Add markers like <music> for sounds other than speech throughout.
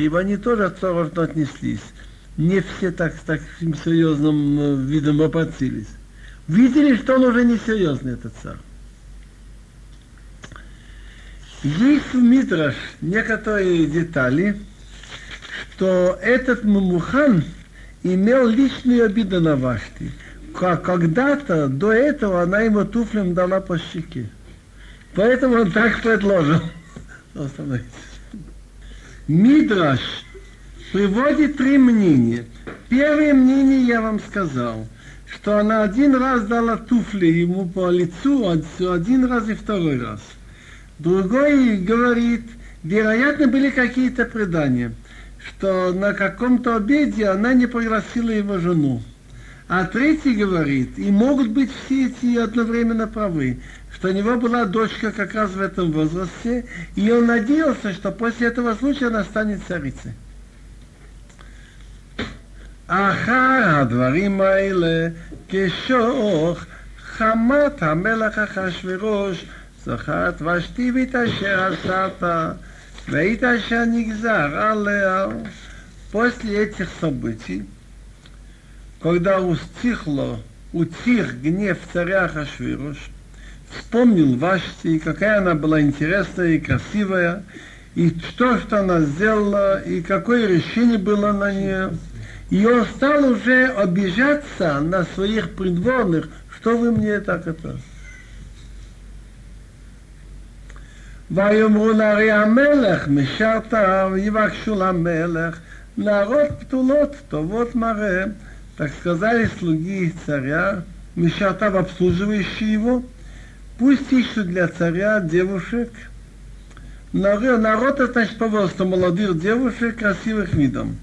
ибо они тоже осторожно отнеслись. Не все так с таким серьезным э, видом опасились. Видели, что он уже не серьезный, этот царь. Есть в Мидраш некоторые детали, что этот Мумухан имел личную обиду на Вашти. Когда-то до этого она ему туфлем дала по щеке. Поэтому он так предложил. <laughs> Мидраш приводит три мнения. Первое мнение я вам сказал, что она один раз дала туфли ему по лицу, один раз и второй раз. Другой говорит, вероятно, были какие-то предания, что на каком-то обеде она не пригласила его жену. А третий говорит, и могут быть все эти одновременно правы, что у него была дочка как раз в этом возрасте, и он надеялся, что после этого случая она станет царицей. אחר הדברים האלה, כשוך חמת המלך אחשורוש, זכרת ושתי אשר עשת, והיית אשר נגזר עליה. После этих событий, когда устихло, утих гнев царя Хашвируш, вспомнил Вашти, какая она была интересная и красивая, и что, что она сделала, и какое решение было на нее. И он стал уже обижаться на своих придворных, что вы мне так это. ויאמרו נערי המלך, משרתיו, יבקשו למלך, נערות פתולות, טובות מראה. Так сказали слуги царя, Мишатав, обслуживающие его, пусть ищут для царя девушек. Народ, это значит по возрасту молодых девушек, красивых видом.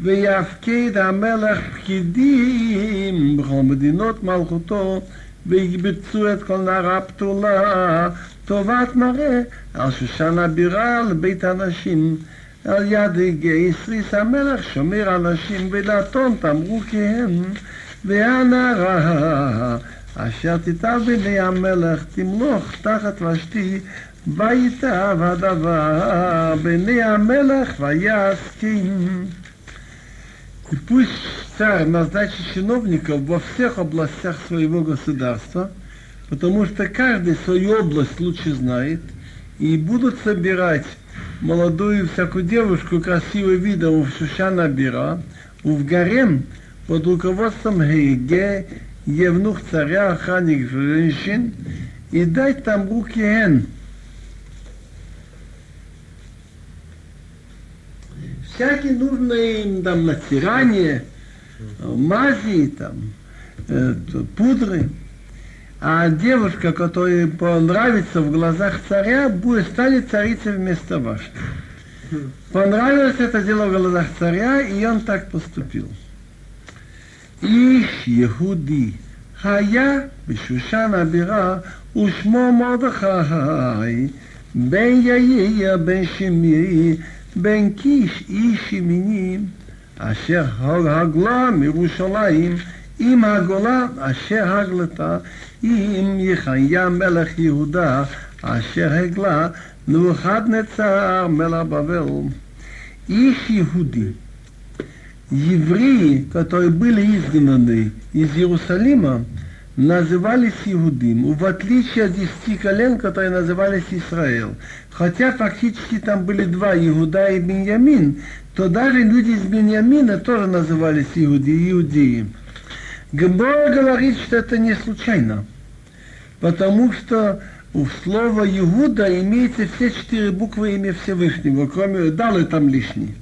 ויפקיד המלך פקידים בכל מדינות מלכותו ויקבצו את כל נערה פתולה טובת מראה על שושן הבירה לבית הנשים על יד גייסריס המלך שומר הנשים ולעתון תמרו כי הם והנערה אשר תיטב בעיני המלך תמלוך תחת ושתי ויטב הדבר בעיני המלך ויסכים И пусть царь назначит чиновников во всех областях своего государства, потому что каждый свою область лучше знает, и будут собирать молодую всякую девушку красивым видом в Шушана Бира, в гарем под руководством Гейге, евнух царя, охранник женщин, и дать там руки Эн, всякие нужные им там натирание, мази, там, э, пудры. А девушка, которая понравится в глазах царя, будет станет царицей вместо вашей. Понравилось это дело в глазах царя, и он так поступил. איש יהודי היה בשושן הבירה, ושמו מרדכי, בן יאיר בן שמירי בן קיש איש ימינים, אשר הגלה מירושלים, עם הגולה אשר הגלתה, עם יחיה מלך יהודה, אשר הגלה נבוכדנצר מלך בבל. איש יהודי евреи, которые были изгнаны из Иерусалима, назывались Иудим, в отличие от десяти колен, которые назывались Израиль. Хотя фактически там были два, Иуда и Беньямин, то даже люди из Беньямина тоже назывались Иуди, Иудеи. Гембора говорит, что это не случайно, потому что у слова Иуда имеется все четыре буквы имя Всевышнего, кроме Далы там лишние.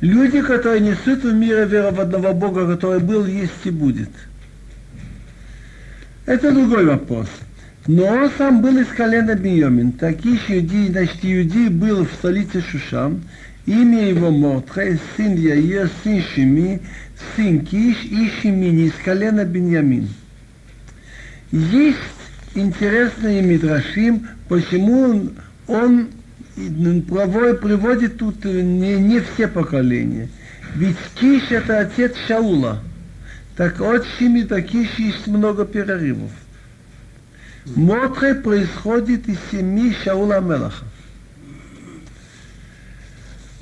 Люди, которые несут в мире веру в одного Бога, который был, есть и будет – это другой вопрос. Но он сам был из колена Бийомин. Такие иудеи, значит, иудей был в столице Шушам. Имя его Мордхай, сын Яир, сын Шими, сын Киш и Шимини из колена Беньямин. Есть интересные мидрашим, почему он, он приводит тут не, не все поколения. Ведь Киш это отец Шаула – так от Шими до Киши есть много перерывов. Мотре происходит из семьи Шаула Мелаха.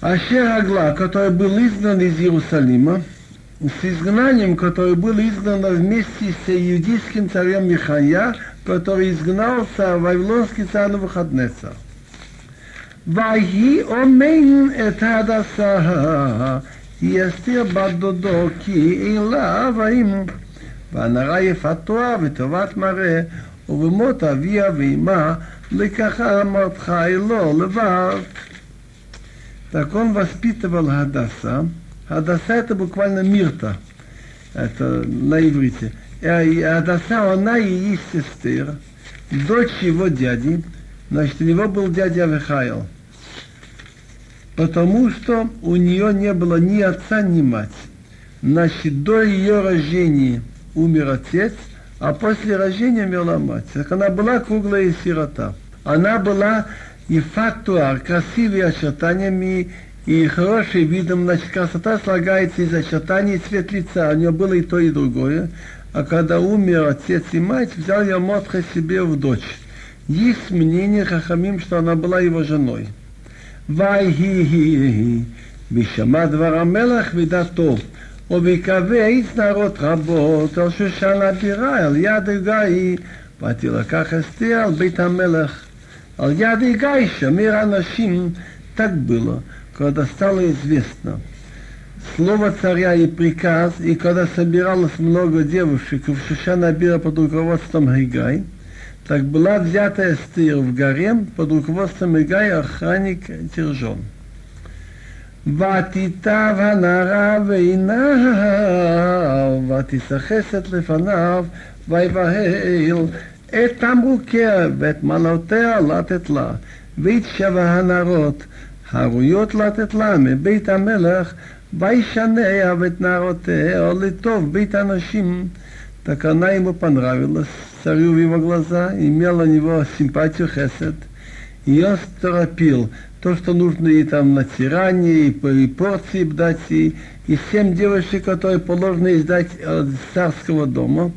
Ашер Агла, который был изгнан из Иерусалима, с изгнанием, которое было изгнано вместе с иудейским царем Михая, который изгнался в Вавилонский царь Навуходнецар. ויהי אומן את הדסה, יסתיר בת דודו כי אין לה אבאים. והנערה יפת תואר וטובת מראה, ובמות אביה ואמה לקחה מרדכי לו לבד. Так он воспитывал Хадаса. Хадаса это буквально Мирта. Это на иврите. Хадаса, она и есть сестер, дочь его дяди. Значит, у него был дядя Авихаил. Потому что у нее не было ни отца, ни мать. Значит, до ее рождения умер отец, а после рождения умерла мать. Так она была круглая сирота. Она была и фактуар, красивые очертаниями и хороший видом, значит, красота слагается из очертаний цвет лица. У нее было и то, и другое. А когда умер отец и мать, взял я Мотха себе в дочь. Есть мнение Хахамим, что она была его женой. ויהי בשמע דבר המלך ודתו, ובקווי נערות רבות על שושן הבירה, על יד הגיא, ותלקח אסתר על בית המלך. על יד הגיא שמיר אנשים, так было, когда стало известно. Слово царя и приказ, и когда собиралось много девушек в Шишана Бира под руководством Гигай, так была взята Эстер в гарем под руководством Игай охранник Тержон. ותיטב הנערה ועיניו, ותסחסת לפניו, ויבהל את תמרוקיה ואת מעלותיה לתת לה, והתשבה הנערות, הראויות לתת לה מבית המלך, וישניה ואת נערותיה לטוב בית הנשים. Так она ему понравилась, царю в его глаза, имел на него симпатию хесед. И он торопил то, что нужно и там на тиране, и, и порции дать, и, и семь девушек, которые положено издать от царского дома.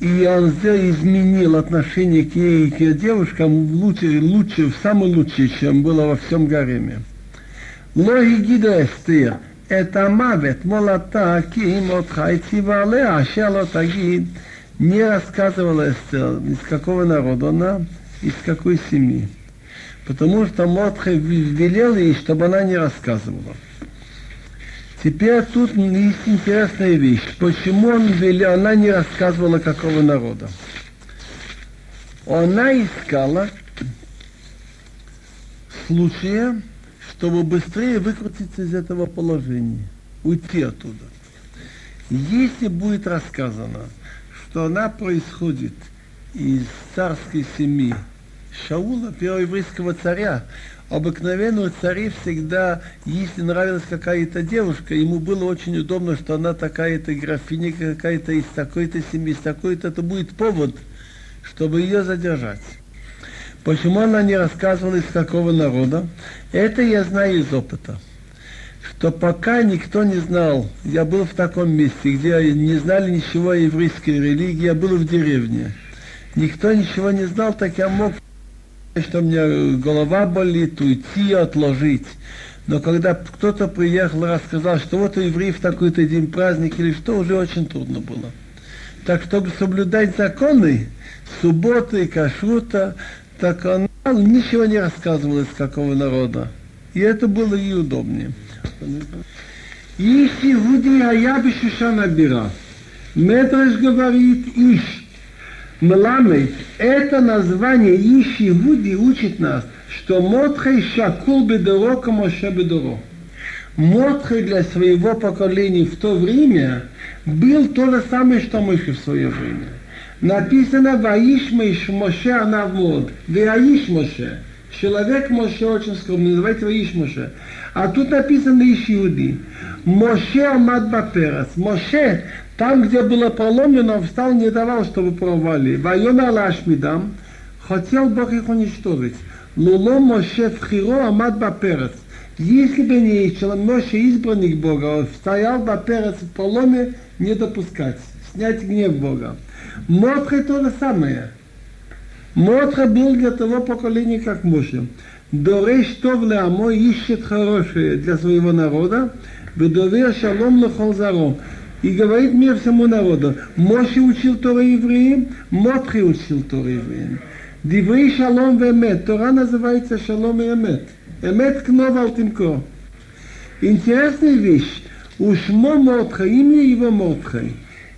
И он изменил отношение к ней и к ее девушкам лучше, лучше, в самый лучший, чем было во всем гареме. Логи гида Эстер, это мавет, молота, ким от хайти вале, аша ло тагид, не рассказывала Эстер, из какого народа она, из какой семьи. Потому что Мотхе велел ей, чтобы она не рассказывала. Теперь тут есть интересная вещь. Почему он велел, она не рассказывала, какого народа? Она искала случая, чтобы быстрее выкрутиться из этого положения, уйти оттуда. Если будет рассказано, что она происходит из царской семьи Шаула, первого еврейского царя. Обыкновенно у царей всегда, если нравилась какая-то девушка, ему было очень удобно, что она такая-то графиня, какая-то из такой-то семьи, из такой-то, это будет повод, чтобы ее задержать. Почему она не рассказывала, из какого народа? Это я знаю из опыта что пока никто не знал, я был в таком месте, где не знали ничего о еврейской религии, я был в деревне. Никто ничего не знал, так я мог, что у меня голова болит, уйти, отложить. Но когда кто-то приехал и рассказал, что вот у евреев такой-то день праздник или что, уже очень трудно было. Так, чтобы соблюдать законы, субботы кашрута, так она ничего не рассказывала, из какого народа. И это было ей удобнее. Иш Иуди Аяб Шушана Бира. Медраж говорит Иш. Мламет, это название Иш Иуди учит нас, что Мотхай Шакул Бедоро Камоше Бедоро. Мотхай для своего поколения в то время был то же самое, что Мыши в свое время. Написано «Ваиш Моше Анавмод», «Ваиш Моше». Человек Моше очень скромный, называйте его Иш Моше. А тут написано Иш Иуди. Моше Амад Баперас. Моше, там, где было проломлено, встал, не давал, чтобы провали. Вайона Лашмидам, хотел Бог их уничтожить. Луло Моше Фхиро Амад Баперас. Если бы не Моше избранник Бога, стоял Баперас в проломе, не допускать, снять гнев Бога. Мотхе то же самое. Мотха был для того поколения, как Моше. Дореш Тов Леамо ищет хорошее для своего народа, Ведовер Шалом Лохол Заром. И говорит мир всему народу. Моше учил Тора евреям, Мотхи учил Тора евреям. Диврей Шалом Вемет. Тора называется Шалом и Эмет. Эмет Кнов Алтимко. Интересная вещь. У Шмо Мотха, имя его Мотхай.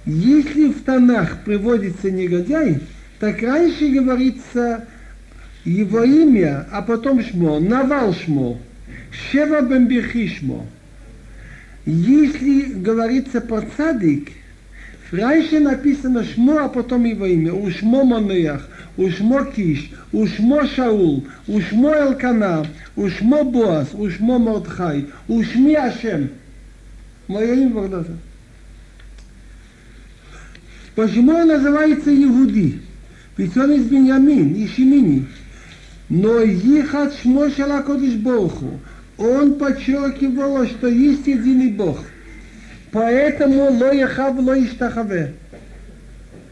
Если в Танах приводится негодяй, так раньше говорится его имя, а потом Шмо, Навал Шмо, Шева Бембихи Шмо. Если говорится про цадик, раньше написано Шмо, а потом его имя. У Шмо Манеях, у Шмо Киш, у Шмо Шаул, у Шмо Элкана, Шмо Боас, у Шмо Мордхай, у Шми Ашем. Мое имя Богдаса. Почему он называется Иуди? Ведь он из Беньямин, из Шимини. Но Ехат Шмо Шалакодиш Боху он подчеркивал, что есть единый Бог. Поэтому ло ехав ло иштахаве.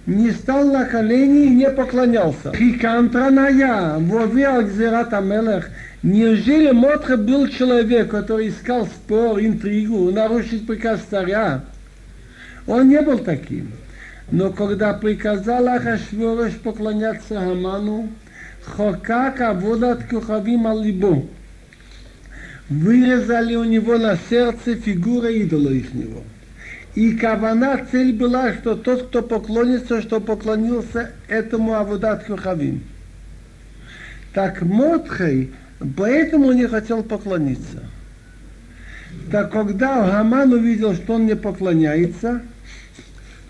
Не стал на колени и не поклонялся. Хикантраная, вовел Гзерат Амелех. Неужели Мотре был человек, который искал спор, интригу, нарушить приказ царя? Он не был таким. Но когда приказал Ахашворош поклоняться Хаману, Хокак Аводат Кухавим Алибу вырезали у него на сердце фигура идола их него. И кавана цель была, что тот, кто поклонится, что поклонился этому Авудат Хавим. Так Мотхей поэтому не хотел поклониться. Так когда Гаман увидел, что он не поклоняется,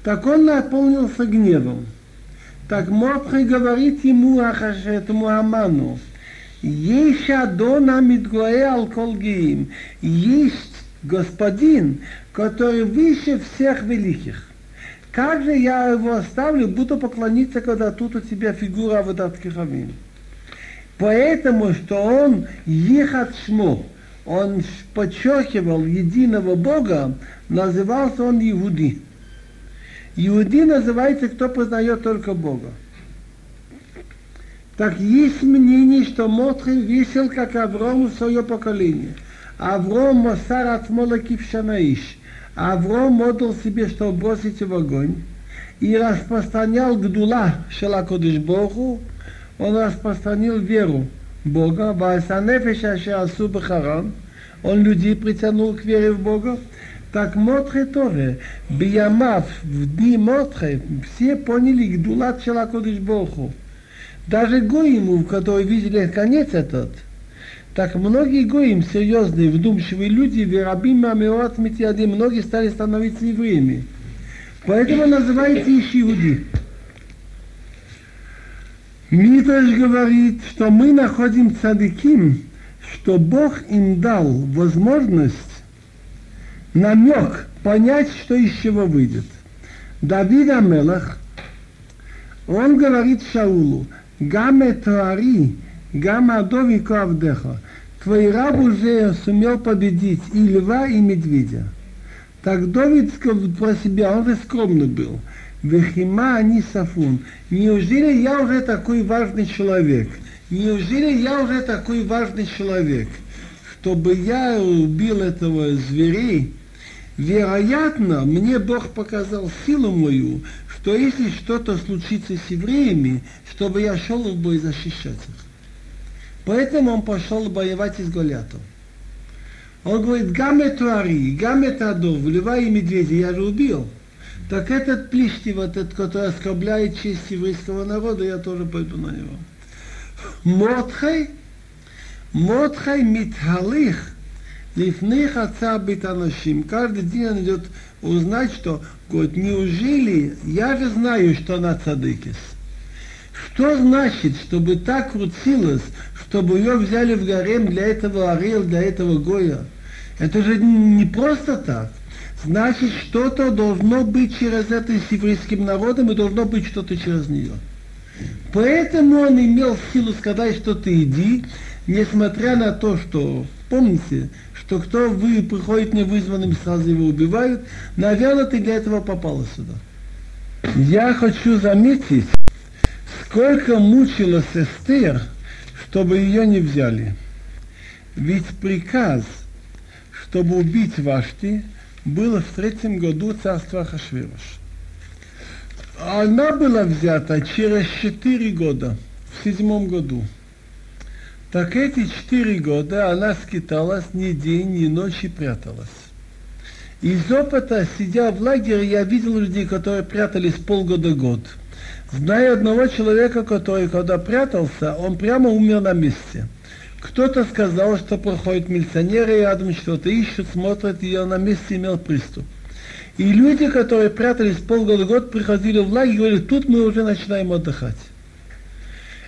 так он наполнился гневом. Так Мотхей говорит ему, этому Аману, есть Адона Мидгоэ Алколгиим. Есть Господин, который выше всех великих. Как же я его оставлю, буду поклониться, когда тут у тебя фигура Авадат Кихавим. Поэтому, что он Ехат Шмо, он подчеркивал единого Бога, назывался он Иуди. Иуди называется, кто признает только Бога. Так есть мнение, что Мотри весел, как Авром в свое поколение. Авром Мосар от Молоки Шанаиш. Авром отдал себе, что бросить в огонь. И распространял Гдула Шелакодыш Богу. Он распространил веру Бога. Васанефеша Шеасу Бахаран. Он людей притянул к вере в Бога. Так Мотре тоже, Биямав, в дни Мотре, все поняли Гдулат Шелакодыш Богу даже Гоиму, которые видели конец этот, так многие Гоим, серьезные, вдумчивые люди, верабим Мамеот Митиади, многие стали становиться евреями. Поэтому называется Ишиуди. Митраш говорит, что мы находим цадиким, что Бог им дал возможность, намек, понять, что из чего выйдет. Давид Амелах, он говорит Шаулу, «Гаме э твари, гаме адови коавдеха». Твой раб уже сумел победить и льва, и медведя. Так Давид сказал про себя, он же скромный был. Вехима они сафун. Неужели я уже такой важный человек? Неужели я уже такой важный человек, чтобы я убил этого зверей, Вероятно, мне Бог показал силу мою, что если что-то случится с евреями, чтобы я шел в бой защищать их. Поэтому он пошел воевать с Голиатом. Он говорит, гамме туари, гамме тадов, льва и медведя я же убил. Так этот плищи, вот этот, который оскорбляет честь еврейского народа, я тоже пойду на него. Мотхай, Мотхай митхалих. Каждый день он идет узнать, что, говорит, неужели, я же знаю, что она цадыкис. Что значит, чтобы так крутилось, чтобы ее взяли в гарем для этого орел, для этого гоя? Это же не просто так. Значит, что-то должно быть через это с еврейским народом, и должно быть что-то через нее. Поэтому он имел силу сказать, что ты иди, несмотря на то, что, помните, что кто вы приходит невызванным, сразу его убивают, наверное, ты для этого попала сюда. Я хочу заметить, сколько мучилась Эстер, чтобы ее не взяли. Ведь приказ, чтобы убить Вашти, был в третьем году царства Хашвирош. Она была взята через четыре года, в седьмом году. Так эти четыре года она скиталась ни день, ни ночи пряталась. Из опыта, сидя в лагере, я видел людей, которые прятались полгода-год. Знаю одного человека, который, когда прятался, он прямо умер на месте. Кто-то сказал, что проходят милиционеры рядом, что-то ищут, смотрят, и он на месте имел приступ. И люди, которые прятались полгода-год, приходили в лагерь и говорили, тут мы уже начинаем отдыхать.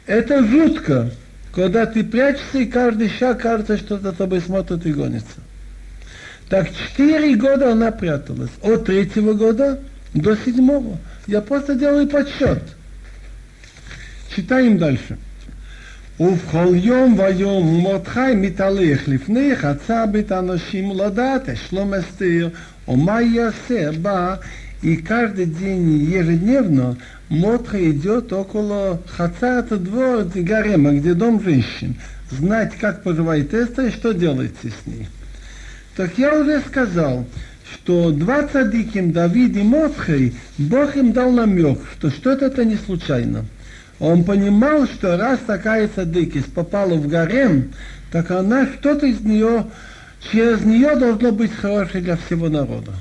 Это жутко, когда ты прячешься, и каждый шаг кажется, что за тобой смотрит и гонится. Так четыре года она пряталась. От третьего года до седьмого. Я просто делаю подсчет. Читаем дальше. ובכל יום ויום מרדכי מתהלך לפני חצה בית אנשים לדעת שלום אסתר, ומה יעשה בה, и каждый день ежедневно Мотха идет около Хацарата двора Гарема, где дом женщин, знать, как поживает Эстер и что делается с ней. Так я уже сказал, что два цадиким, Давид и Мотхей, Бог им дал намек, что что-то это не случайно. Он понимал, что раз такая цадикис попала в гарем, так она что-то из нее, через нее должно быть хорошее для всего народа.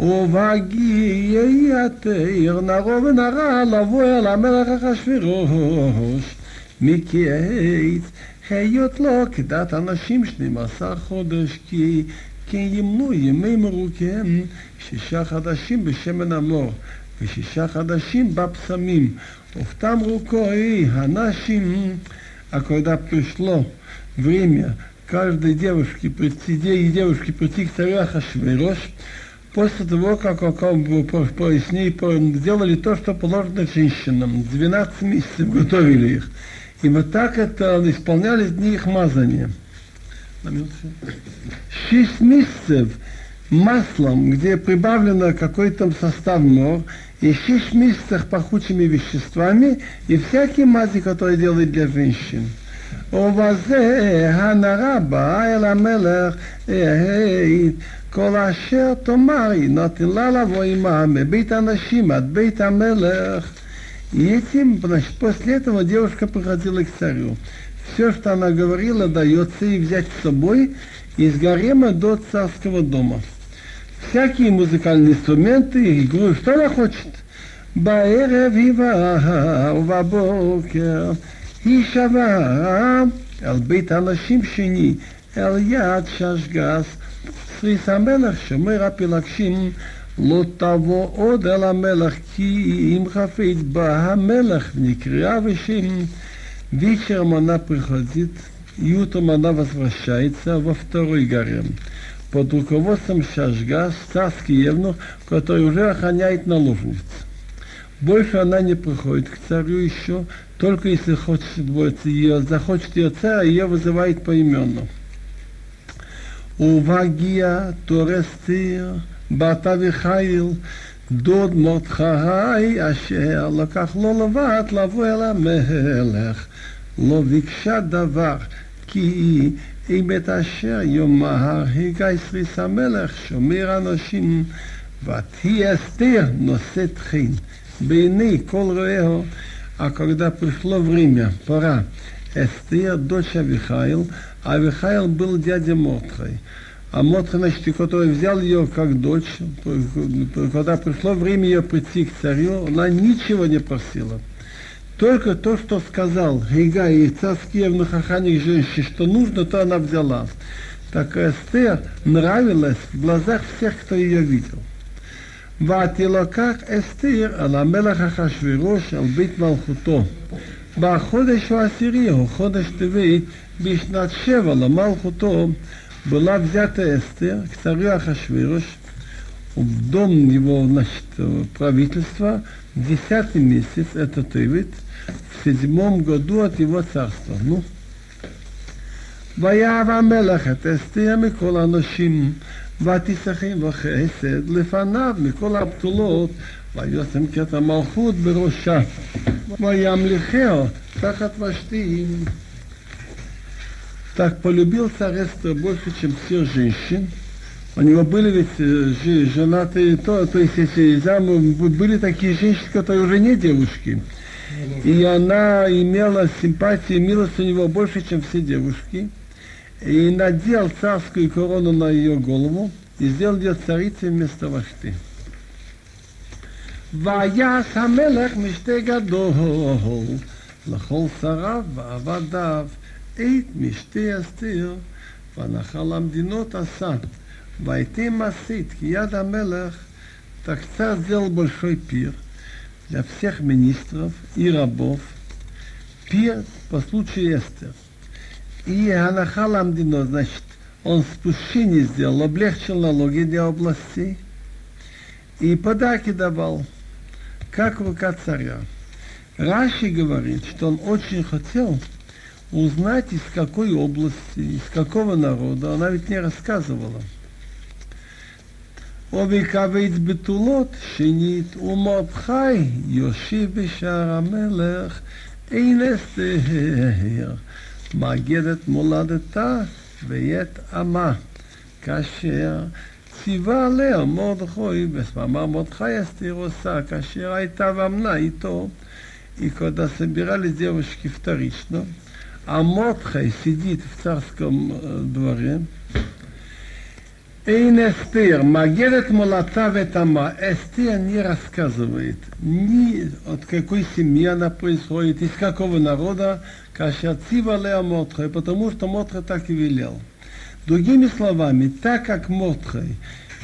ובהגיע יתר נרו ונרע לבוא אל המלך אחשוורוש מקיץ היות לו כדת אנשים שנים עשר חודש כי כן ימנו ימי מרוקיהם שישה חדשים בשמן המור ושישה חדשים בפסמים в рукой нашим, а когда пришло время каждой девушки прийти, и девушки прийти к царю Ахашвирош, после того, как с ней сделали то, что положено женщинам, 12 месяцев готовили их. И вот так это исполнялись дни их мазания. Шесть месяцев маслом, где прибавлено какой-то состав мор, и шесть месяцев пахучими веществами, и всякие мази, которые делают для женщин. ובזה הנרה באה אל המלך, כל אשר תאמר היא נתנה לבוא עמה מבית הנשים עד בית המלך. И этим, значит, после этого девушка приходила к царю. Все, что она говорила, дается ей взять с собой из гарема до царского дома всякие музыкальные инструменты, игру, что она хочет. בערב היווה ובבוקר היא שווה על בית אנשים שני, אל יד ששגס, סריס המלך שומר הפלגשים, לא תבוא עוד אל המלך, כי אם חפץ בה המלך נקראה ושם. Вечером она приходит, и утром она возвращается во второй гарем под руководством Шашга, царский евнух, который уже охраняет наложниц. Больше она не приходит к царю еще, только если хочет ее, захочет ее царь, ее вызывает поименно. ובהגיע תורסתיר, בת אביחיל, דוד מרדכי, אשר לקח לו לבד לבוא אל המלך, לא ביקשה דבר, כי אם את אשר יאמר הגייסריס המלך שומר אנשים ותהי אסתר נושאת חן Бейны, кол роэго. А когда пришло время, пора, Эстер, а а а дочь Авихаил, Авихаил был дядя Мордхай. А Мотха, значит, который взял ее как дочь, когда пришло время ее прийти к царю, она ничего не просила. Только то, что сказал Хига и царские внухахани женщин, что нужно, то она взяла. Так Эстер нравилась в глазах всех, кто ее видел. ותלקח אסתר על המלך אחשוורוש על בית מלכותו. בחודש העשירי, או חודש טבת, בשנת שבע למלכותו, была взята Эстер к царю Ахашвирош в дом его значит, правительства в десятый месяц, это Тевит, в седьмом году от его царства. Ну, וירא המלך את אסתר מכל האנשים, ותשחים וחסד לפניו מכל הבתולות, ויושם כת המלכות בראשה, וימליכהו תחת ושתי. так полюбил царь Эстер больше, чем всех женщин. У него были ведь э, женатые, то, то есть эти замы, были такие женщины, которые уже не девушки. И она имела симпатии, милость у него больше, чем все девушки. И надел царскую корону на ее голову и сделал ее царицей вместо Вашты. ויעש המלך משתה גדול לכל שריו ועבדיו את משתה אסתר ונחל המדינות עשה войти Масит, Кияд Амелах, так царь сделал большой пир для всех министров и рабов, пир по случаю Эстер. И Анахал Амдино, значит, он спущение сделал, облегчил налоги для областей и подарки давал, как рука царя. Раши говорит, что он очень хотел узнать, из какой области, из какого народа. Она ведь не рассказывала. ובקבץ בתולות שנית, ומרדכי יושיב בשער המלך, אין אסתר, מאגדת מולדתה וית עמה, כאשר ציווה עליה מרדכי, ואמר מרדכי אסתר עושה, כאשר הייתה ואמנה איתו, и когда собирались девушки вторично, а Модхай сидит в царском дворе, Эйн Эстер, Магерет Молота Ветама. Эстер не рассказывает ни от какой семьи она происходит, из какого народа, Кашацива Леа Мотхай, потому что Мотхай так и велел. Другими словами, так как Мотхай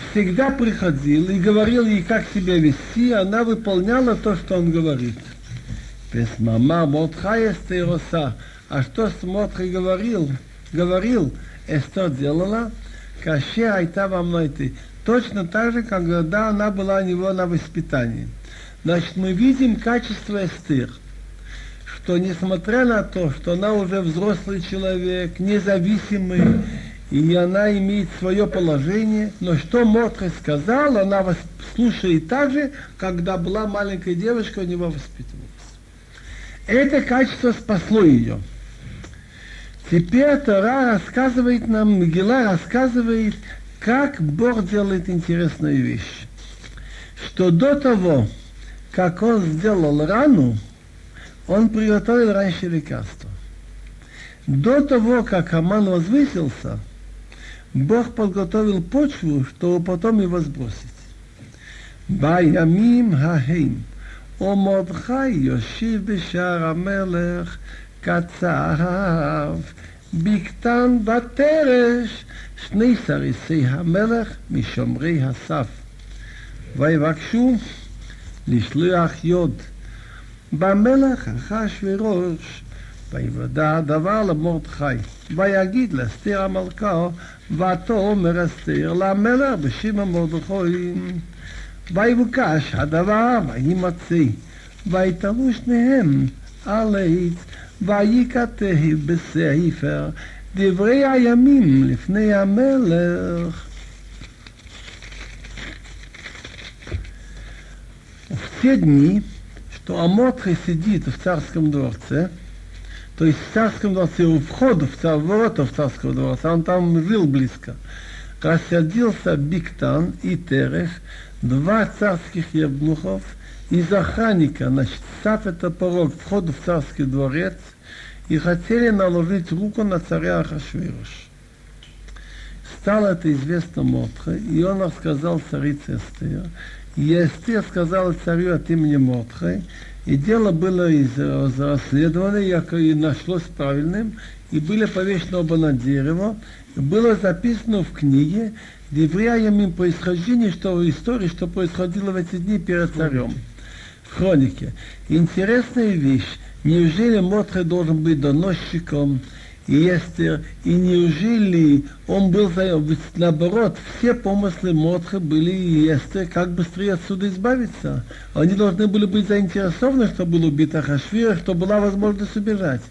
всегда приходил и говорил ей, как себя вести, она выполняла то, что он говорит. Без мама Мотхай Эстероса. А что с Мотхай говорил? Говорил, Эстер делала – Каше айта во мной Точно так же, как когда она была у него на воспитании. Значит, мы видим качество Эстер, что несмотря на то, что она уже взрослый человек, независимый, и она имеет свое положение, но что Мотре сказал, она слушает так же, когда была маленькая девочка, у него воспитывалась. Это качество спасло ее. Теперь Тора рассказывает нам, Мегила рассказывает, как Бог делает интересную вещь. Что до того, как он сделал рану, он приготовил раньше лекарство. До того, как Аман возвысился, Бог подготовил почву, чтобы потом его сбросить. Баямим Йошив Бешар Амелех Кацав בקתן בתרש, שני סריסי המלך משומרי הסף. ויבקשו לשלוח יוד. במלך אחשוורוש, ויוודע הדבר למרדכי, ויגיד לאסתר המלכה, ותאמר אסתר למלך בשם מרדכי. ויבוקש הדבר, וימצא, ויתרו שניהם על העץ, ויקטה בספר דברי הימים לפני המלך. В те дни, что Амотха сидит в царском дворце, то есть в царском дворце, у входа в цар, ворота в царского дворца, он там жил близко, рассердился Биктан и Терех, два царских евнухов – из охранника, значит, став это порог входа в царский дворец, и хотели наложить руку на царя Ахашвирош. Стало это известно Мотхе, и он рассказал царице Эстер. И Эстер сказала царю от имени Мотхе, и дело было расследовано, и нашлось правильным, и были повешены оба на дерево, и было записано в книге, Девряем им происхождение, что в истории, что происходило в эти дни перед царем хронике. Интересная вещь. Неужели Мотре должен быть доносчиком и Эстер, и неужели он был наоборот, все помыслы Мотре были и Эстер, как быстрее отсюда избавиться. Они должны были быть заинтересованы, что был убит Ахашвира, что была возможность убежать.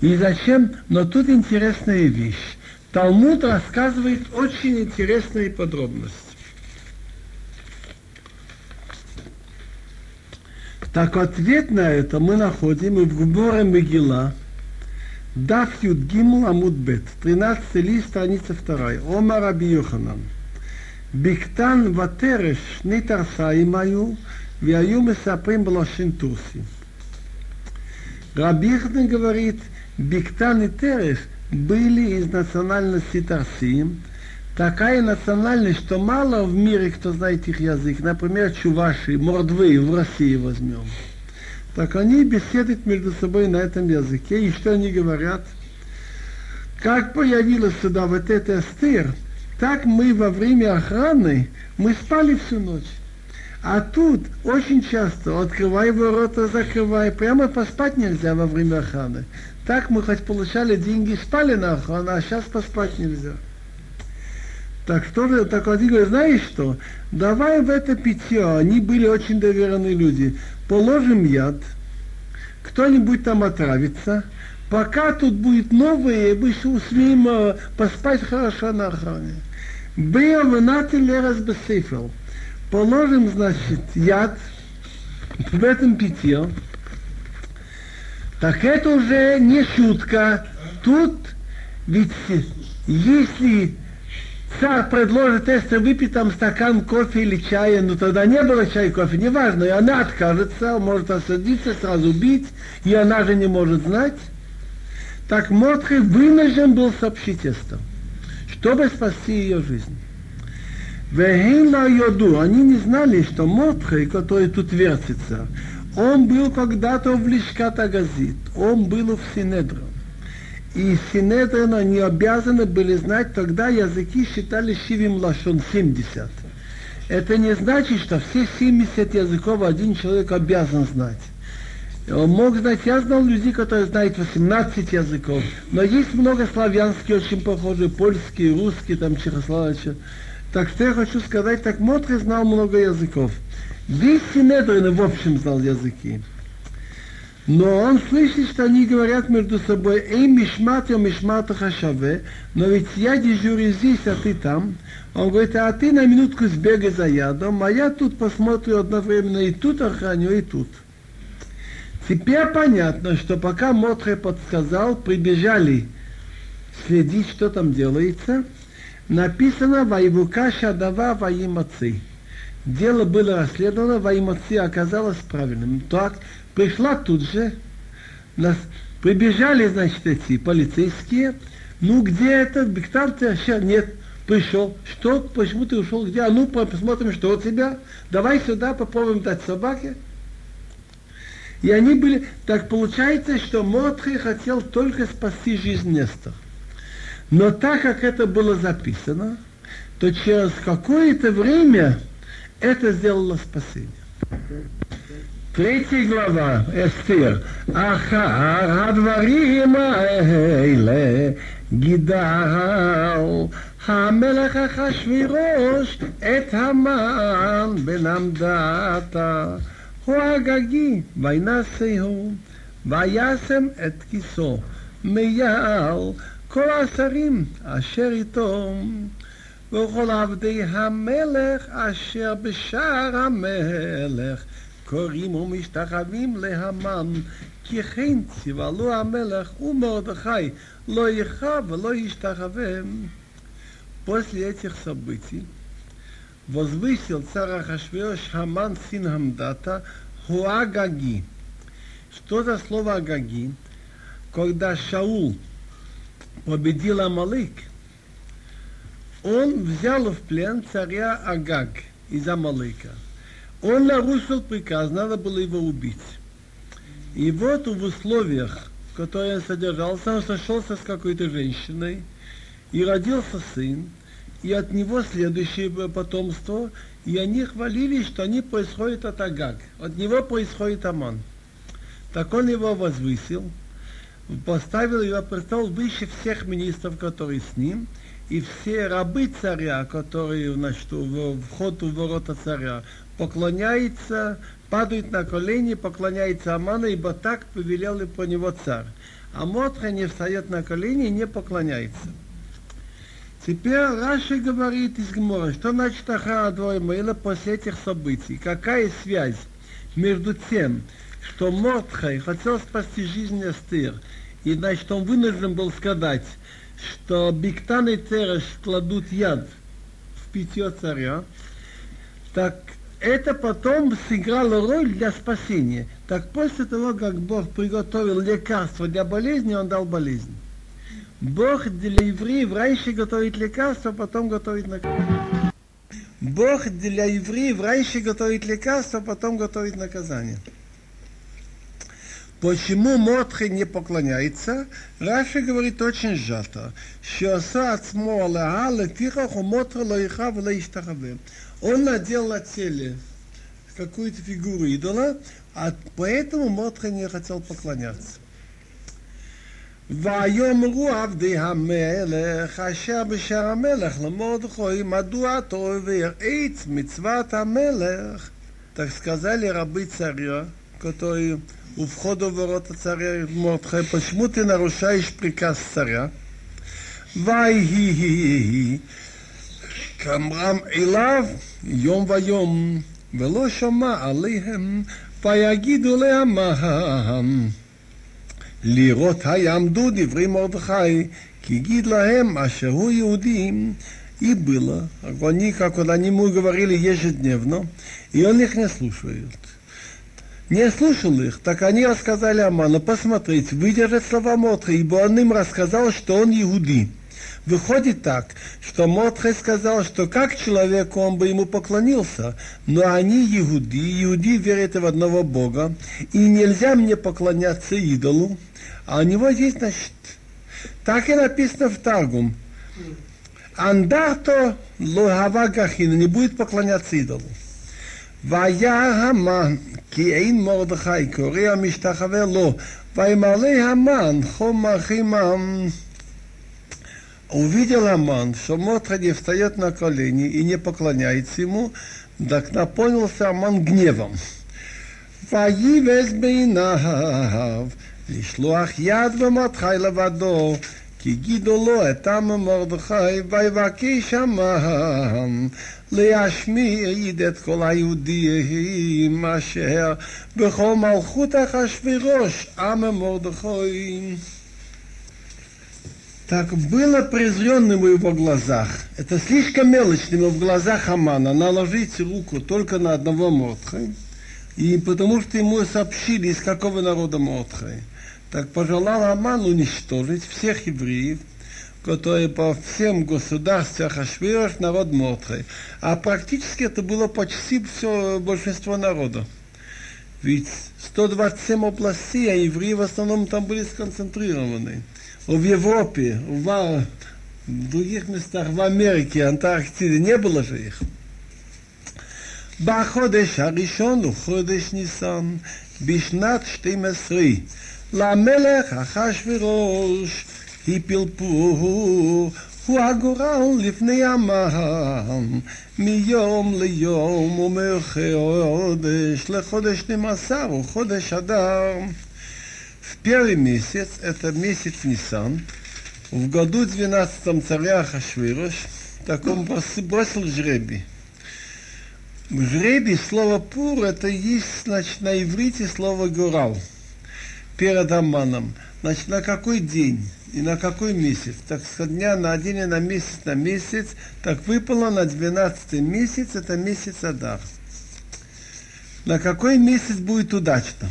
И зачем? Но тут интересная вещь. Талмуд рассказывает очень интересные подробности. Так ответ на это мы находим и в Гборе Мегила, Даф Юд Гимл Амуд Бет, 13 лист, страница 2. Ома Раби Йоханан. בקטן ותרש שני תרסאים היו, והיו מספרים בלשון טורסי. Раби Ихтен говорит, Бектан и Тереш были из национальности Тарсиим, такая национальность, что мало в мире кто знает их язык. Например, чуваши, мордвы в России возьмем. Так они беседуют между собой на этом языке. И что они говорят? Как появилась сюда вот эта стыр, так мы во время охраны, мы спали всю ночь. А тут очень часто открывай ворота, закрывай, прямо поспать нельзя во время охраны. Так мы хоть получали деньги, спали на охрану, а сейчас поспать нельзя. Так что так один говорит, знаешь что, давай в это питье, они были очень доверенные люди, положим яд, кто-нибудь там отравится, пока тут будет новое, мы успеем э, поспать хорошо на охране. Беовнаты лерас бесейфел. Положим, значит, яд в этом питье. Так это уже не шутка. Тут ведь если царь предложит Эстер выпить там стакан кофе или чая, ну тогда не было чая и кофе, неважно, и она откажется, может осадиться, сразу бить, и она же не может знать. Так Мордхай вынужден был сообщить Эстер чтобы спасти ее жизнь. Вехейна йоду, они не знали, что Мордхай, который тут вертится, он был когда-то в Лишката Газит, он был в Синедрон. И Синедрон они обязаны были знать, тогда языки считали Шивим Лашон 70. Это не значит, что все 70 языков один человек обязан знать. Он мог знать, я знал людей, которые знают 18 языков, но есть много славянских, очень похожие, польские, русские, там, чехословачьи. Так что я хочу сказать, так Мотри знал много языков. Весь Синедрин в общем знал языки. Но он слышит, что они говорят между собой, «Эй, мишмат, я мишмат хашаве», но ведь я дежурю здесь, а ты там. Он говорит, а ты на минутку сбегай за ядом, а я тут посмотрю одновременно и тут охраню, и тут. Теперь понятно, что пока Мотре подсказал, прибежали следить, что там делается. Написано «Воевука шадава воимацы». Дело было расследовано, воимацы оказалось правильным. Так, пришла тут же, нас прибежали, значит, эти полицейские. Ну, где это? Бектан ты Нет, пришел. Что? Почему ты ушел? Где? А ну, посмотрим, что у тебя. Давай сюда, попробуем дать собаке. И они были... Так получается, что Мотхи хотел только спасти жизнь Нестора. Но так как это было записано, то через какое-то время это сделало спасение. תליתי גלובה, אסתיר, אחר הדברים האלה גידל המלך אחשוורוש את המן בנמדתה. הוא הגגי, וינשאו, וישם את כיסו, מיעל כל השרים אשר איתו, וכל עבדי המלך אשר בשער המלך. קוראים ומשתחווים להמן, כי כן ציוולו המלך ומרדכי לא יכרע ולא ישתחווה. После этих событий возвысил царь Ахашвирош Хаман сын Хамдата Хуагаги. Что за слово Агаги? Когда Шаул победил Амалык, он взял в плен царя Агаг из Амалыка. он нарушил приказ, надо было его убить. И вот в условиях, в которых он содержался, он сошелся с какой-то женщиной, и родился сын, и от него следующее потомство, и они хвалились, что они происходят от Агаг. От него происходит Аман. Так он его возвысил, поставил его престол выше всех министров, которые с ним, и все рабы царя, которые значит, в вход в ворота царя, поклоняются, падают на колени, поклоняются Аману, ибо так повелел и по него царь. А Мотра не встает на колени и не поклоняется. Теперь Раши говорит из Гмора, что значит Ахара двое Мейла после этих событий. Какая связь между тем, что Мортхай хотел спасти жизнь Эстер, И, значит, он вынужден был сказать, что Биктан и Цереш кладут яд в питье царя, так это потом сыграло роль для спасения. Так после того, как Бог приготовил лекарство для болезни, он дал болезнь. Бог для евреев раньше готовит лекарство, потом готовит наказание. Бог для евреев раньше готовит лекарство, потом готовит наказание. Почему Мотхе не поклоняется? Раши говорит очень сжато. Шиоса ацмо алаа лефихах Мотхе лоиха влаиштахаве. Он надел на теле какую-то фигуру идола, а поэтому Мотхе не хотел поклоняться. ויאמרו עבדי המלך אשר בשער המלך למרדכי מדוע אתה עובר עץ מצוות המלך так сказали рабы царя, которые у входа в ворота царя Мордхай, почему ты нарушаешь приказ царя? ויהי כאמרם אליו יום ויום ולא שמע עליהם ויגידו לעמם לראות היעמדו דברי מרדכי כי גיד להם אשר הוא יהודים и было. Они, как вот они ему говорили ежедневно, и он их не слушает не слушал их, так они рассказали Аману, посмотрите, выдержать слова Мотха, ибо он им рассказал, что он иуди. Выходит так, что Мотхе сказал, что как человек он бы ему поклонился, но они иуди, иуди верят в одного Бога, и нельзя мне поклоняться идолу, а у него здесь, значит, так и написано в Таргум. Андарто лохава гахина, не будет поклоняться идолу. והיה המן כי אין מרדכי קורא המשתחווה לו, וימלא המן חומר חימם. Увидел Аман, что Мотради встает на колени и не поклоняется ему, так наполнился Аман гневом. ויבז בעיניו לשלוח יד במותחי לבדו, כי גידו לו את עם מרדכי, ויבקש המן להשמיד את כל היהודים אשר בכל מלכות אחשוורוש, עם מרדכי. Так было презренным его глазах. Это слишком мелочным в глазах Амана наложить руку только на одного Мордха. И потому что ему сообщили, из какого народа Мордха. Так пожелал Аман уничтожить всех евреев, которые по всем государствам Ахашвирош народ Мордхай. А практически это было почти все большинство народа. Ведь 127 областей, а евреи в основном там были сконцентрированы. В Европе, в, в других местах, в Америке, Антарктиде не было же их. בחודש הראשון הוא חודש ניסן, בשנת 12, למלך אחשוורוש הפלפול הוא הגורל לפני עמם, מיום ליום ומחודש לחודש 12 הוא חודש אדר. В первый месяц, это месяц Нисан, в году 12 царя Хашвирош, так он бросил жребий. Жребий слово пур, это есть, значит, на иврите слово горал, перед Аманом. Значит, на какой день? и на какой месяц? Так с дня на день и на месяц на месяц, так выпало на 12 месяц, это месяц Адар. На какой месяц будет удачно?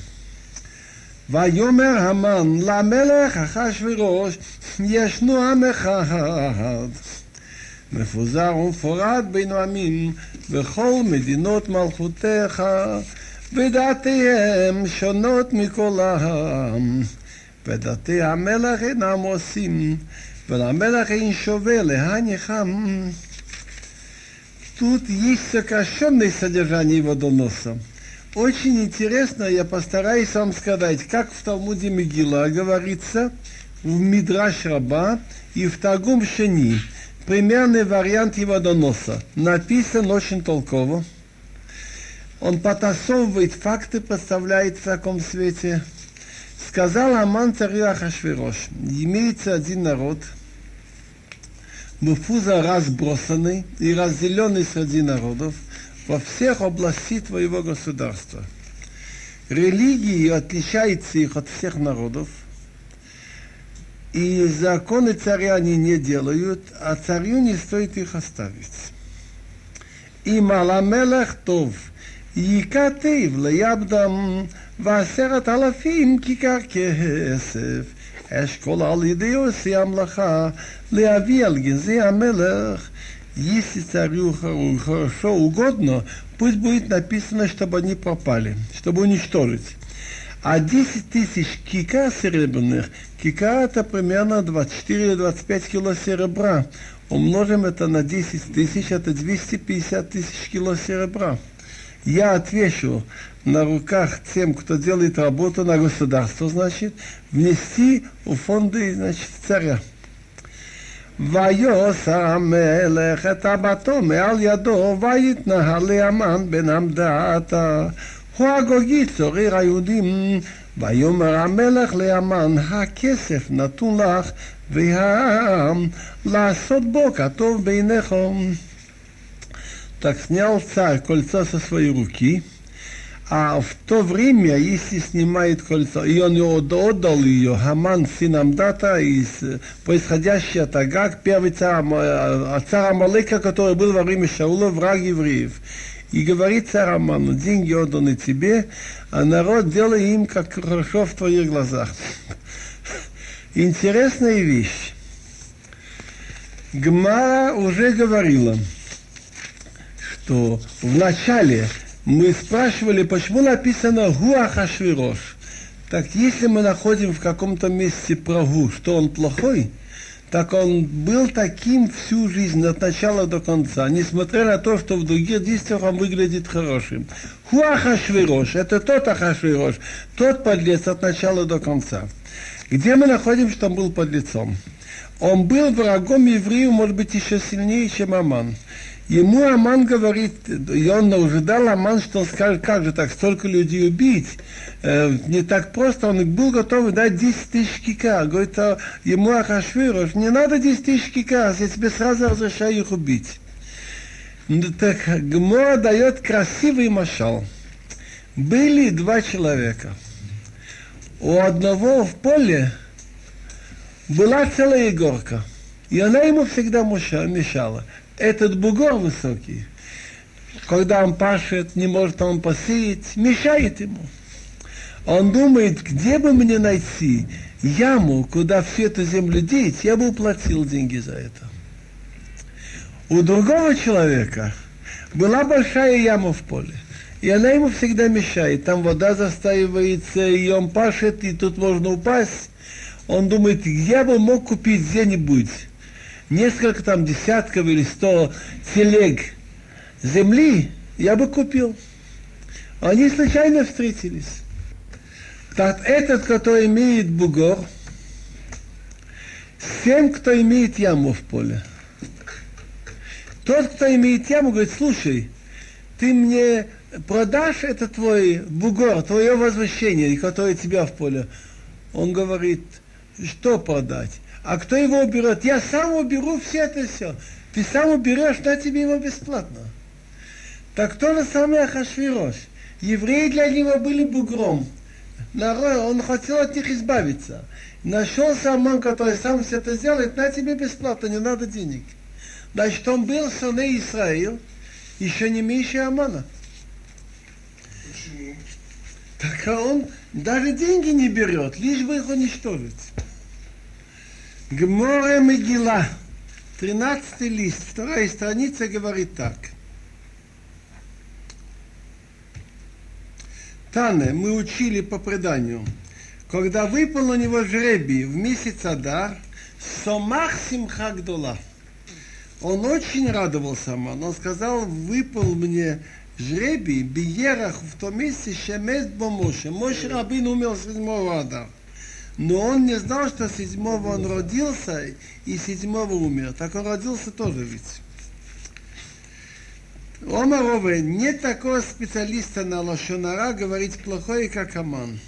ויאמר המן למלך אחשוורוש ישנו עם אחד מפוזר ומפורד בין עמים בכל מדינות מלכותיך ודעתיהם שונות מכל העם ודתי המלך אינם עושים, ולמלך אין שווה להניחם. Тут есть сокращенное содержание его доноса. Очень интересно, я постараюсь вам сказать, как в Талмуде Мегила говорится, в Мидраш Раба и в Тагум Шени. Примерный вариант его доноса. Написан очень толково. Он потасовывает факты, поставляет в таком свете – Сказал Аман царю Ахашвирош, имеется один народ, Муфуза разбросанный и разделенный среди народов во всех областях твоего государства. Религии отличаются их от всех народов. И законы царя они не делают, а царю не стоит их оставить. И маламелах тов, יקטב ליבדם ועשרת אלפים כיכר כסף. אשכול על ידי עושי המלאכה להביא על גנזי המלך. если царю хорошо угодно, пусть будет написано, чтобы они пропали, чтобы уничтожить. А 10 тысяч кика серебряных, кика это примерно 24-25 кило серебра. Умножим это на 10 тысяч, это 250 тысяч кило серебра. Я отвечу на руках тем, кто делает работу на государство, значит, внести в фонды, значит, царя. ויוסר המלך את הבתו מעל ידו ויתנהל לאמן בן עמדתה הוא הגוגיצור עיר היהודים ויאמר המלך לאמן הכסף נתון לך והעם לעשות בו כטוב בעיניכם Так снял царь кольцо со своей руки, А в то время, если снимает кольцо, и он отдал ее, Хаман, сын Амдата, из, происходящий от Агаг, первый царь, царь Амалека, который был во время Шаула, враг евреев. И говорит царь Аману, деньги отданы тебе, а народ делай им, как хорошо в твоих глазах. <laughs> Интересная вещь. Гмара уже говорила, что в начале мы спрашивали, почему написано Гуахашвирош. Так если мы находим в каком-то месте про Гу, что он плохой, так он был таким всю жизнь, от начала до конца, несмотря на то, что в других действиях он выглядит хорошим. Хуахашвирош, это тот Ахашвирош, тот подлец от начала до конца. Где мы находим, что он был подлецом? Он был врагом евреев, может быть, еще сильнее, чем Аман. Ему Аман говорит, и он ожидал Аман, что он скажет, как же так, столько людей убить. Э, не так просто, он был готов дать 10 тысяч кика. Говорит, а ему Ахашвирош, не надо 10 тысяч кика, я тебе сразу разрешаю их убить. Ну, так Гмора дает красивый машал. Были два человека. У одного в поле была целая горка. И она ему всегда мешала этот бугор высокий, когда он пашет, не может он посеять, мешает ему. Он думает, где бы мне найти яму, куда всю эту землю деть, я бы уплатил деньги за это. У другого человека была большая яма в поле. И она ему всегда мешает. Там вода застаивается, и он пашет, и тут можно упасть. Он думает, я бы мог купить где-нибудь несколько там десятков или сто телег земли, я бы купил. Они случайно встретились. Так этот, кто имеет бугор, с тем, кто имеет яму в поле. Тот, кто имеет яму, говорит, слушай, ты мне продашь это твой бугор, твое возвращение, которое тебя в поле. Он говорит, что продать? А кто его уберет? Я сам уберу все это все. Ты сам уберешь, на тебе его бесплатно. Так то же самое Ахашвирош. Евреи для него были бугром. Народ, он хотел от них избавиться. Нашелся Аман, который сам все это сделает, на тебе бесплатно, не надо денег. Значит, он был сыны Израил, еще не меньше Амана. Почему? Так он даже деньги не берет, лишь бы их уничтожить. Гморе Мегила, 13 лист, вторая страница говорит так. Тане, мы учили по преданию, когда выпал на него жребий в месяц Адар, Сомах Симха Гдола. Он очень радовался, он сказал, выпал мне жребий, биерах в том месте, шемест бомоше. Моше Рабин умер седьмого Адар. Но он не знал, что седьмого он родился и седьмого умер. Так он родился тоже ведь. Омарове, нет такого специалиста на Лошонара говорить плохое, как Аман.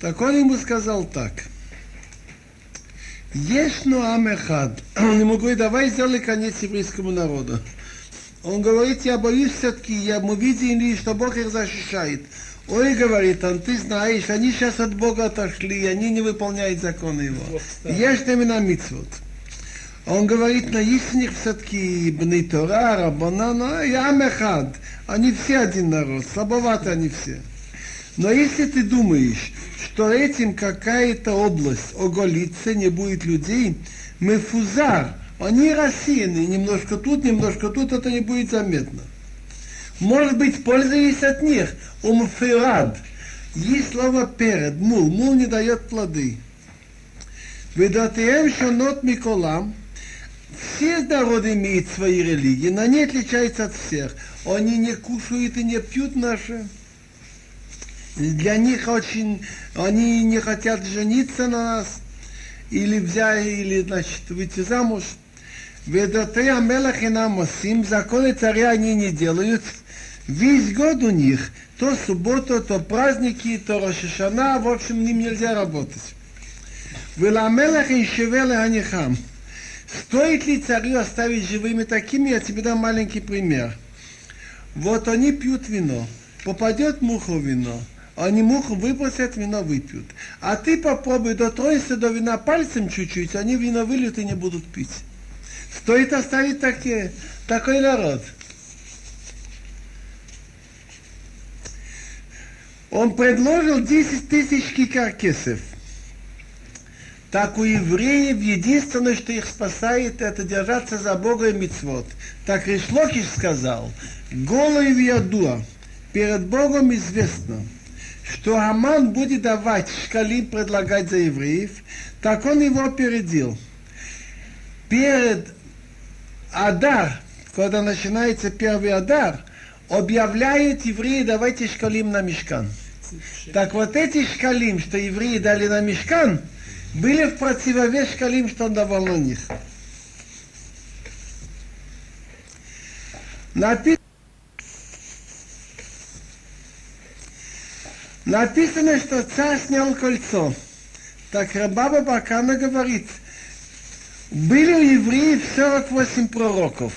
Так он ему сказал так. Есть Амехад. Он ему говорит, давай сделай конец еврейскому народу. Он говорит, я боюсь все-таки, я, мы видели, что Бог их защищает. Ой, говорит он, ты знаешь, они сейчас от Бога отошли, они не выполняют законы его. Есть именно митцвот. Он говорит, на истинных все-таки Бней Тора, Рабона, но я Мехад. Они все один народ, слабоваты они все. Но если ты думаешь, что этим какая-то область оголится, не будет людей, мы фузар, они рассеяны, немножко тут, немножко тут, это не будет заметно. Может быть, пользуясь от них, умфирад. Есть слово перед, мул, мул не дает плоды. Ведатием шанот миколам, все народы имеют свои религии, но они отличаются от всех. Они не кушают и не пьют наши. Для них очень, они не хотят жениться на нас, или взять, или, значит, выйти замуж. Ведоты Амелах и Намосим, законы царя они не делают. Весь год у них, то суббота, то праздники, то Рошашана, в общем, им нельзя работать. Веламелах и Шевеле Анихам. Стоит ли царю оставить живыми такими? Я тебе дам маленький пример. Вот они пьют вино, попадет муха в вино, они муху выбросят, вино выпьют. А ты попробуй дотронься до вина пальцем чуть-чуть, они вино выльют и не будут пить. Стоит оставить такие, такой народ. Он предложил 10 тысяч кикаркесов. Так у евреев единственное, что их спасает, это держаться за Бога и мицвод. Так Ришлокиш сказал, голый в ядуа, перед Богом известно, что Аман будет давать шкалим предлагать за евреев, так он его опередил. Перед Адар, когда начинается первый Адар, объявляют евреи, давайте шкалим на мешкан. Так вот эти шкалим, что евреи дали на мешкан, были в противовес шкалим, что он давал на них. Написано, Написано, что царь снял кольцо. Так Рабаба Бакана говорит, были у евреев 48 пророков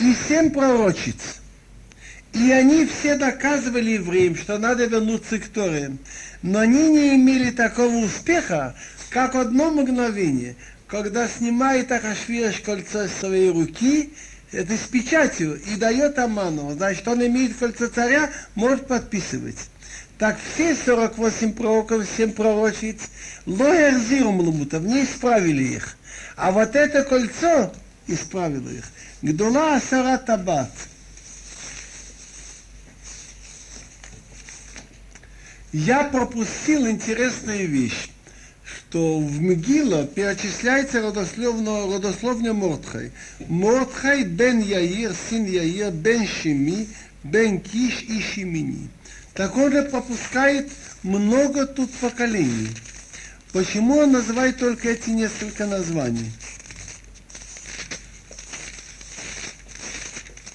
и 7 пророчиц. И они все доказывали евреям, что надо вернуться к Торе. Но они не имели такого успеха, как одно мгновение, когда снимает Ахашвираш кольцо из своей руки, это с печатью, и дает Аману. Значит, он имеет кольцо царя, может подписывать. Так все 48 пророков, 7 пророчиц, лоерзирум лумутов, не исправили их. А вот это кольцо исправило их. Гдула асара табат – я пропустил интересную вещь, что в Мегила перечисляется родословно, родословно Мортхай. Мортхай бен Яир, сын Яир, бен Шими, бен Киш и Шимини. Так он же пропускает много тут поколений. Почему он называет только эти несколько названий?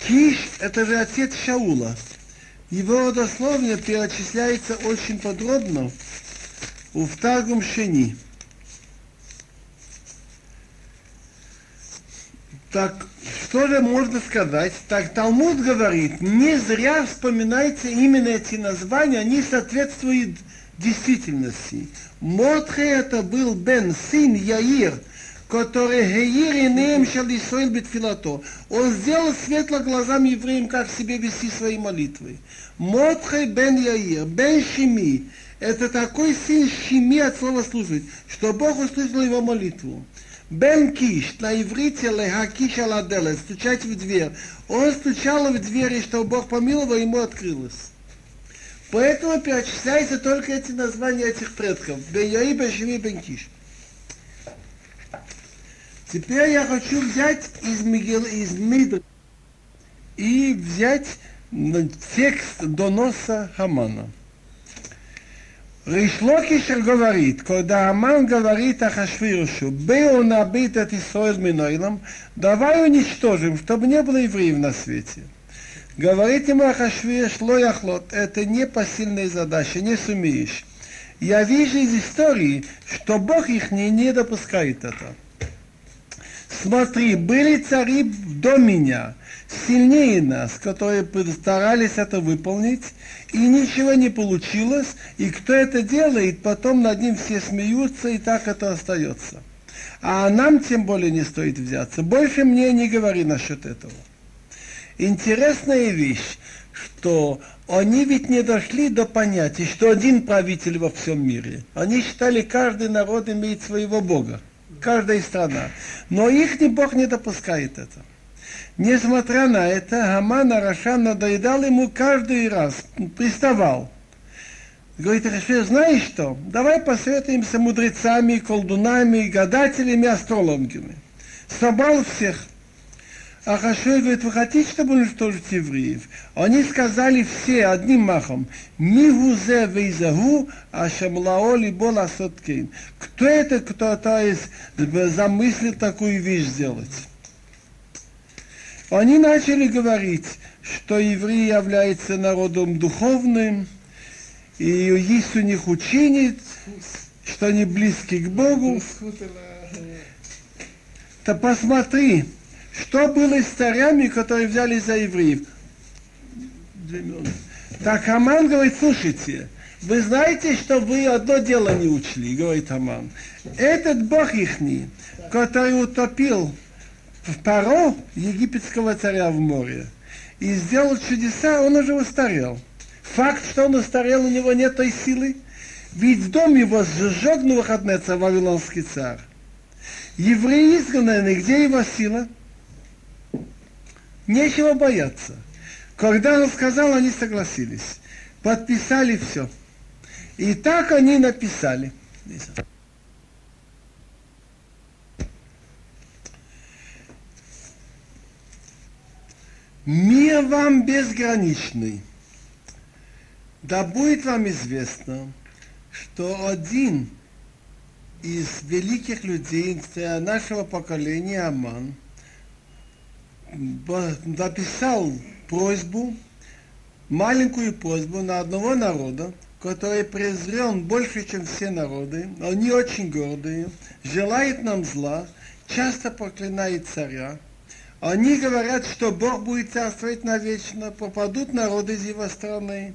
Киш – это же отец Шаула. Его родословие перечисляется очень подробно в Таргум Шени. Так, что же можно сказать? Так, Талмуд говорит, не зря вспоминайте именно эти названия, они соответствуют действительности. Мотхе это был Бен, сын Яир, который Геир Инеем Шалисоин Бетфилато. Он сделал светло глазам евреям, как себе вести свои молитвы. Мотхай бен Яир, бен Шими, это такой сын Шими от слова служить, что Бог услышал его молитву. Бен Киш, на иврите лехакиш аладеле, стучать в дверь. Он стучал в двери, что Бог помиловал, ему открылось. Поэтому перечисляются только эти названия этих предков. Бен Яи, Бен Шими, Бен Киш. Теперь я хочу взять из, Мигел, из Мидра и взять текст доноса Хамана. Ришлокишер говорит, когда Аман говорит о Хашвирушу, был набит от Исраиль Миноилом, давай уничтожим, чтобы не было евреев на свете. Говорит ему Ахашвируш, лояхлот, это не посильная задача, не сумеешь. Я вижу из истории, что Бог их не, не допускает это. Смотри, были цари до меня, сильнее нас, которые старались это выполнить, и ничего не получилось, и кто это делает, потом над ним все смеются, и так это остается. А нам тем более не стоит взяться. Больше мне не говори насчет этого. Интересная вещь, что они ведь не дошли до понятия, что один правитель во всем мире. Они считали, каждый народ имеет своего Бога, каждая страна. Но их ни Бог не допускает это. Несмотря на это, Хаман Арашан надоедал ему каждый раз, приставал. Говорит, Раши, знаешь что, давай посоветуемся мудрецами, колдунами, гадателями, астрологами. Собрал всех. А Хашой говорит, вы хотите, чтобы уничтожить евреев? Они сказали все одним махом, Мигузе вейзагу, а шамлао либо ласоткейн. Кто это, кто то есть замыслит такую вещь сделать? Они начали говорить, что евреи являются народом духовным, и есть у них учение, что они близки к Богу. То посмотри, что было с царями, которые взяли за евреев. Так Аман говорит, слушайте, вы знаете, что вы одно дело не учли, говорит Аман. Этот Бог ихний, который утопил в Паро египетского царя в море и сделал чудеса, он уже устарел. Факт, что он устарел, у него нет той силы, ведь дом его сжег на выходные вавилонский царь. Евреи изгнаны, где его сила? Нечего бояться. Когда он сказал, они согласились. Подписали все. И так они написали. Мир вам безграничный. Да будет вам известно, что один из великих людей нашего поколения Аман написал просьбу, маленькую просьбу на одного народа, который презрен больше, чем все народы, они очень гордые, желает нам зла, часто проклинает царя, они говорят, что Бог будет царствовать навечно, попадут народы из его страны.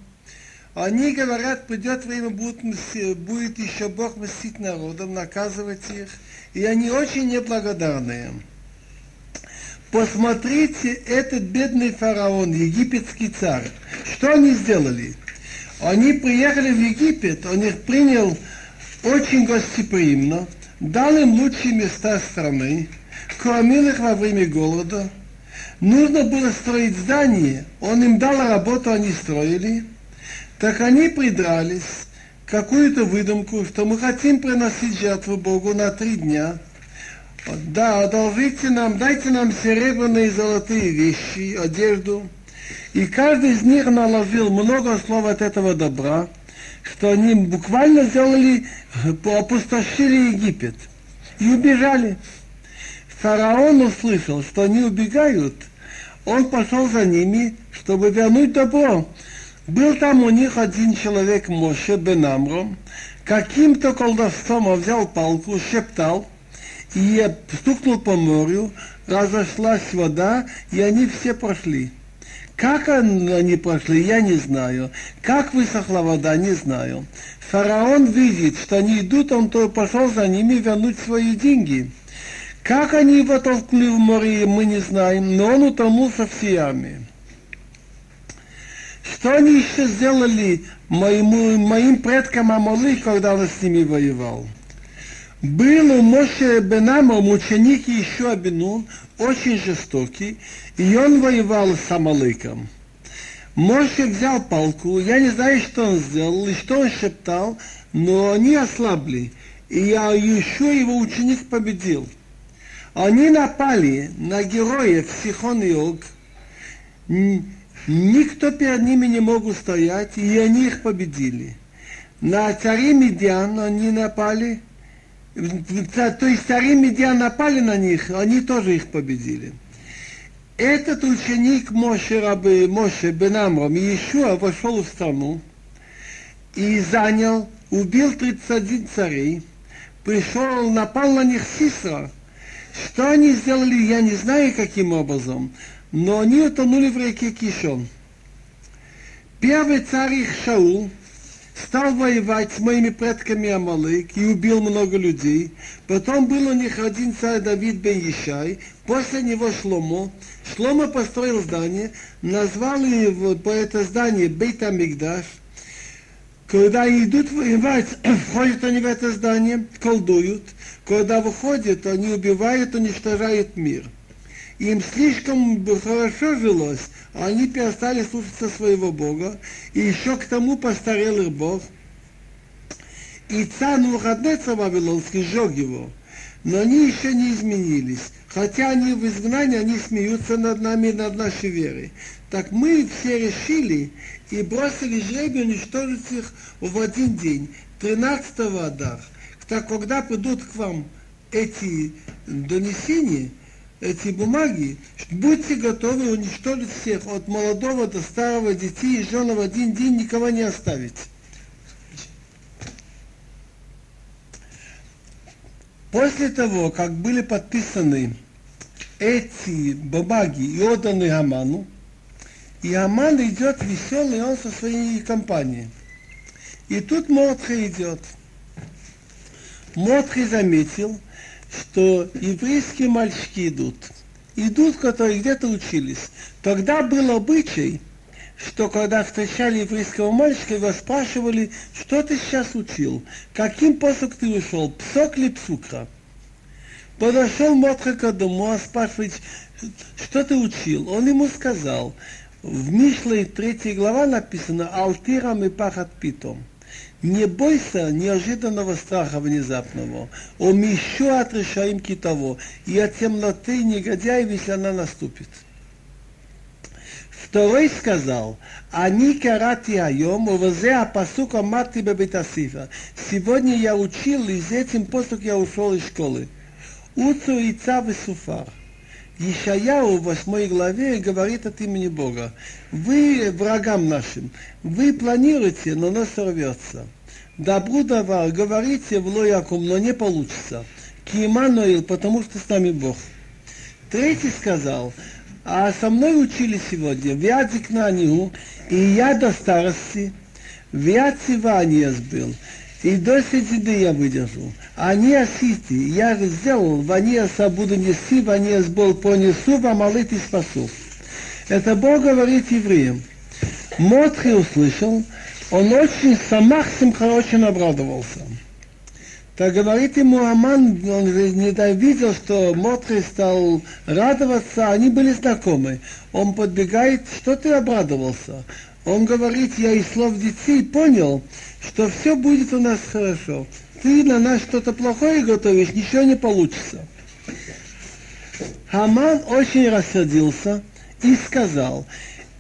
Они говорят, придет время, будет, будет еще Бог мстить народам, наказывать их. И они очень неблагодарные. Посмотрите, этот бедный фараон, египетский царь, что они сделали? Они приехали в Египет, он их принял очень гостеприимно, дал им лучшие места страны, кормил их во время голода. Нужно было строить здание, он им дал работу, они строили. Так они придрались, какую-то выдумку, что мы хотим приносить жертву Богу на три дня. Да, одолжите нам, дайте нам серебряные и золотые вещи, одежду. И каждый из них наложил много слов от этого добра, что они буквально сделали, опустошили Египет и убежали. Фараон услышал, что они убегают, он пошел за ними, чтобы вернуть добро. Был там у них один человек, Моше бен Амром, каким-то колдовством он взял палку, шептал, и стукнул по морю, разошлась вода, и они все прошли. Как они прошли, я не знаю. Как высохла вода, не знаю. Фараон видит, что они идут, он то пошел за ними вернуть свои деньги. Как они его толкнули в море, мы не знаем, но он утонул со всей армией. Что они еще сделали моему, моим предкам Амалы, когда он с ними воевал? Был у Моше Бенамом ученик еще Абинун, очень жестокий, и он воевал с Амалыком. Моше взял палку, я не знаю, что он сделал и что он шептал, но они ослабли, и я еще его ученик победил – они напали на героев Сихон и Ог. Никто перед ними не мог устоять, и они их победили. На цари Медиан они напали, то есть цари Медиан напали на них, они тоже их победили. Этот ученик Моше, рабы, Моше бен Амрам, Иешуа вошел в страну и занял, убил 31 царей, пришел, напал на них Сисра, что они сделали, я не знаю каким образом, но они утонули в реке Кишон. Первый царь их Шаул стал воевать с моими предками Амалык и убил много людей. Потом был у них один царь Давид бен Ишай, после него Шломо. Шломо построил здание, назвал его по это здание Бейт Амигдаш. Когда идут воевать, <clears throat> входят они в это здание, колдуют. Когда выходят, они убивают, уничтожают мир. Им слишком хорошо жилось, они перестали слушаться своего Бога, и еще к тому постарел их Бог. И царь Навуходнецар Вавилонский сжег его. Но они еще не изменились. Хотя они в изгнании, они смеются над нами, над нашей верой. Так мы все решили и бросили жребий уничтожить их в один день, 13 Адар. Так когда придут к вам эти донесения, эти бумаги, будьте готовы уничтожить всех, от молодого до старого, детей и жен в один день никого не оставить. После того, как были подписаны эти бумаги и отданы Аману, и Аман идет веселый, он со своей компанией. И тут Мордха идет. Мордха заметил, что еврейские мальчики идут. Идут, которые где-то учились. Тогда был обычай, что когда встречали еврейского мальчика, его спрашивали, что ты сейчас учил, каким посох ты ушел, псок ли псукра. Подошел Мотха к дому, а спрашивает, что ты учил? Он ему сказал, в Мишле 3 глава написано «Алтирам и пахат питом». Не бойся неожиданного страха внезапного, о еще от решаем китово, и от темноты негодяев, если она наступит. Второй сказал, они карати айом, увозе апасука мати бебетасифа. Сегодня я учил, и с этим посук я ушел из школы. Уцу и цав и суфар. Ишаяу в восьмой главе говорит от имени Бога. Вы врагам нашим, вы планируете, но оно сорвется. Добру давар, говорите в лоякум, но не получится. Киимануил, потому что с нами Бог. Третий сказал, а со мной учили сегодня, вядик на нигу, и я до старости, вяд сиваниес был, и до седины я выдержу. Они осити, я сделал, ваниаса буду нести, ваниас был понесу, вам и спасу. Это Бог говорит евреям. Мотхи услышал, он очень самахсим очень обрадовался. Так говорит ему Аман, он не видел, что Мотри стал радоваться, они были знакомы. Он подбегает, что ты обрадовался? Он говорит, я из слов детей понял, что все будет у нас хорошо. Ты на нас что-то плохое готовишь, ничего не получится. Хаман очень рассердился и сказал,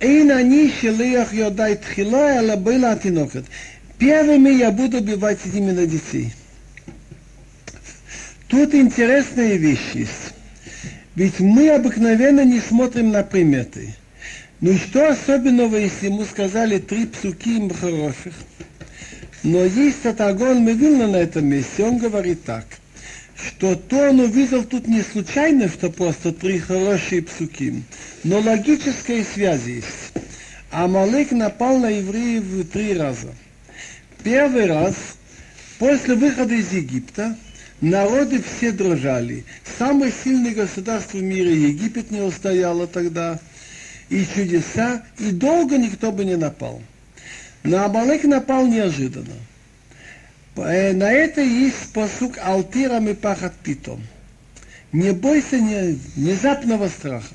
«Эйн они шелиях йодай тхила, ала была тинокет». Первыми я буду убивать именно детей. Тут интересная вещь есть. Ведь мы обыкновенно не смотрим на приметы. Ну что особенного, если ему сказали три псуки им хороших? Но есть Татагон Мевилна на этом месте, он говорит так, что то он увидел тут не случайно, что просто три хорошие псуки, но логическая связь есть. Амалек напал на евреев три раза. Первый раз, после выхода из Египта, народы все дрожали. Самое сильное государство в мире Египет не устояло тогда. И чудеса, и долго никто бы не напал. На Амалек напал неожиданно. Э, на это есть посук Алтирам и Пахат Питом. Не бойся внезапного страха.